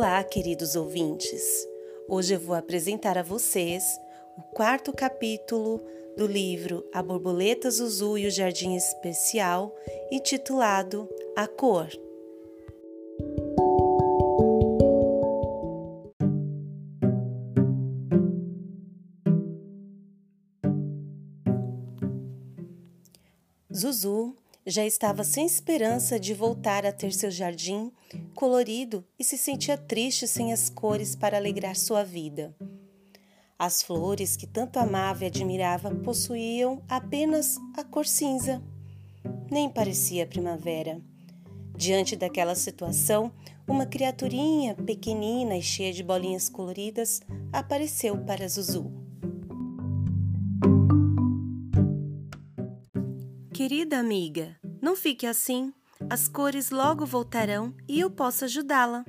Olá, queridos ouvintes! Hoje eu vou apresentar a vocês o quarto capítulo do livro A Borboleta Zuzu e o Jardim Especial, intitulado A Cor. Zuzu já estava sem esperança de voltar a ter seu jardim colorido e se sentia triste sem as cores para alegrar sua vida. As flores que tanto amava e admirava possuíam apenas a cor cinza. Nem parecia primavera. Diante daquela situação, uma criaturinha pequenina e cheia de bolinhas coloridas apareceu para Zuzu. Querida amiga, não fique assim. As cores logo voltarão e eu posso ajudá-la.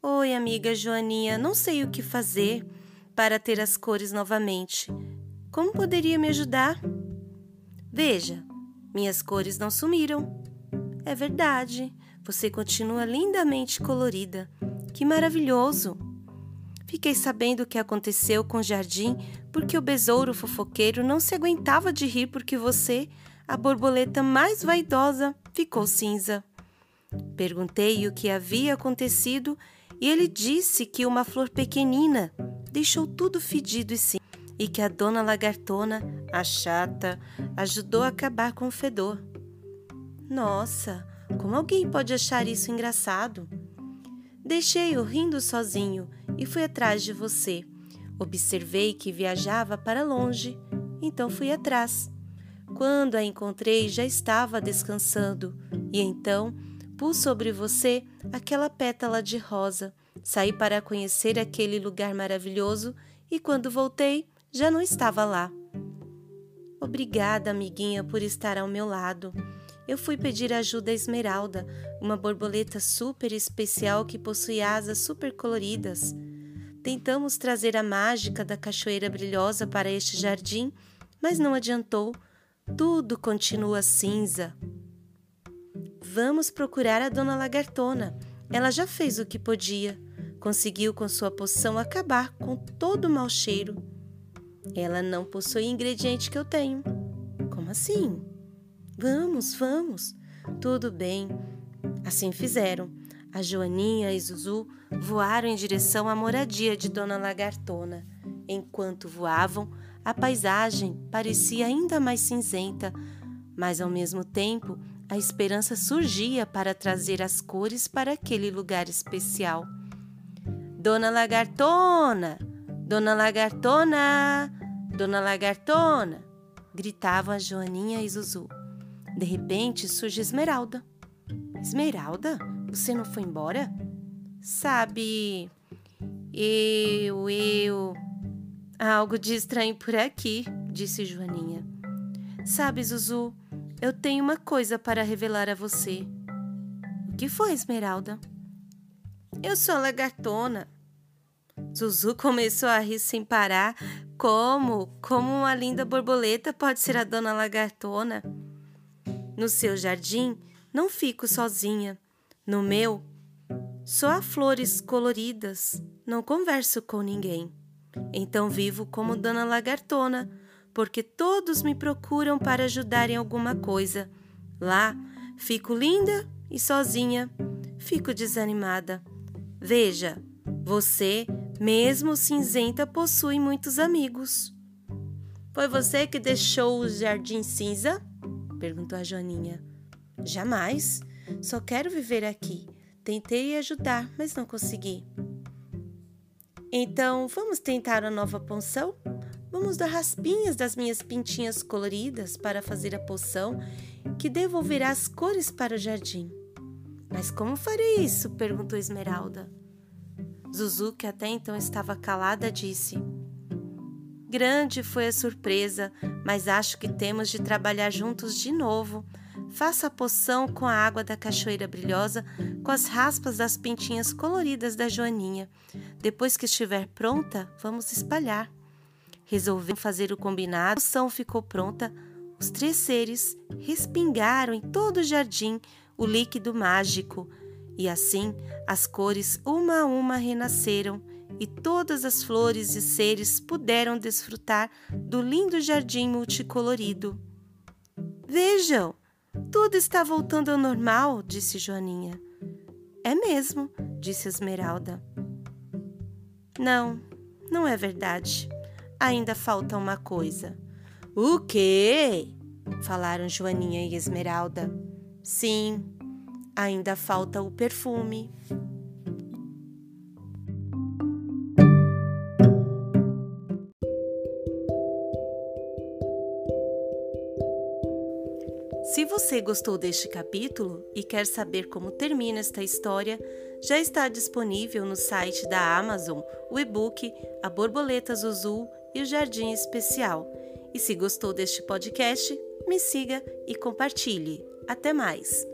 Oi, amiga Joaninha, não sei o que fazer para ter as cores novamente. Como poderia me ajudar? Veja, minhas cores não sumiram. É verdade, você continua lindamente colorida. Que maravilhoso! Fiquei sabendo o que aconteceu com o jardim porque o besouro fofoqueiro não se aguentava de rir porque você a borboleta mais vaidosa ficou cinza. Perguntei o que havia acontecido e ele disse que uma flor pequenina deixou tudo fedido e cinza e que a dona lagartona, a chata, ajudou a acabar com o fedor. Nossa, como alguém pode achar isso engraçado? Deixei-o rindo sozinho e fui atrás de você. Observei que viajava para longe, então fui atrás. Quando a encontrei, já estava descansando, e então pus sobre você aquela pétala de rosa. Saí para conhecer aquele lugar maravilhoso e quando voltei, já não estava lá. Obrigada, amiguinha, por estar ao meu lado. Eu fui pedir ajuda a Esmeralda, uma borboleta super especial que possui asas super coloridas. Tentamos trazer a mágica da cachoeira brilhosa para este jardim, mas não adiantou tudo continua cinza. Vamos procurar a dona Lagartona. Ela já fez o que podia. Conseguiu com sua poção acabar com todo o mau cheiro. Ela não possui ingrediente que eu tenho. Como assim? Vamos, vamos. Tudo bem. Assim fizeram. A Joaninha e Zuzu voaram em direção à moradia de Dona Lagartona. Enquanto voavam, a paisagem parecia ainda mais cinzenta, mas ao mesmo tempo a esperança surgia para trazer as cores para aquele lugar especial. Dona Lagartona! Dona Lagartona! Dona Lagartona! gritavam a Joaninha e Zuzu. De repente surge Esmeralda. Esmeralda, você não foi embora? Sabe, eu, eu. Há algo de estranho por aqui, disse Joaninha. Sabe, Zuzu, eu tenho uma coisa para revelar a você. O que foi, Esmeralda? Eu sou a lagartona. Zuzu começou a rir sem parar. Como? Como uma linda borboleta pode ser a dona lagartona? No seu jardim não fico sozinha. No meu, só há flores coloridas. Não converso com ninguém. Então vivo como Dona Lagartona, porque todos me procuram para ajudar em alguma coisa. Lá fico linda e sozinha, fico desanimada. Veja, você, mesmo cinzenta, possui muitos amigos. Foi você que deixou o jardim cinza? perguntou a Joaninha. Jamais. Só quero viver aqui. Tentei ajudar, mas não consegui. Então, vamos tentar a nova poção? Vamos dar raspinhas das minhas pintinhas coloridas para fazer a poção que devolverá as cores para o jardim. Mas como farei isso? perguntou Esmeralda. Zuzu, que até então estava calada, disse: Grande foi a surpresa, mas acho que temos de trabalhar juntos de novo Faça a poção com a água da cachoeira brilhosa, com as raspas das pintinhas coloridas da Joaninha. Depois que estiver pronta, vamos espalhar. Resolveu fazer o combinado, a poção ficou pronta. Os três seres respingaram em todo o jardim o líquido mágico E assim as cores uma a uma renasceram e todas as flores e seres puderam desfrutar do lindo jardim multicolorido. Vejam, tudo está voltando ao normal, disse Joaninha. É mesmo, disse Esmeralda. Não, não é verdade. Ainda falta uma coisa. O quê? falaram Joaninha e Esmeralda. Sim, ainda falta o perfume. Se você gostou deste capítulo e quer saber como termina esta história, já está disponível no site da Amazon o e-book A Borboleta Zuzu e o Jardim Especial. E se gostou deste podcast, me siga e compartilhe. Até mais!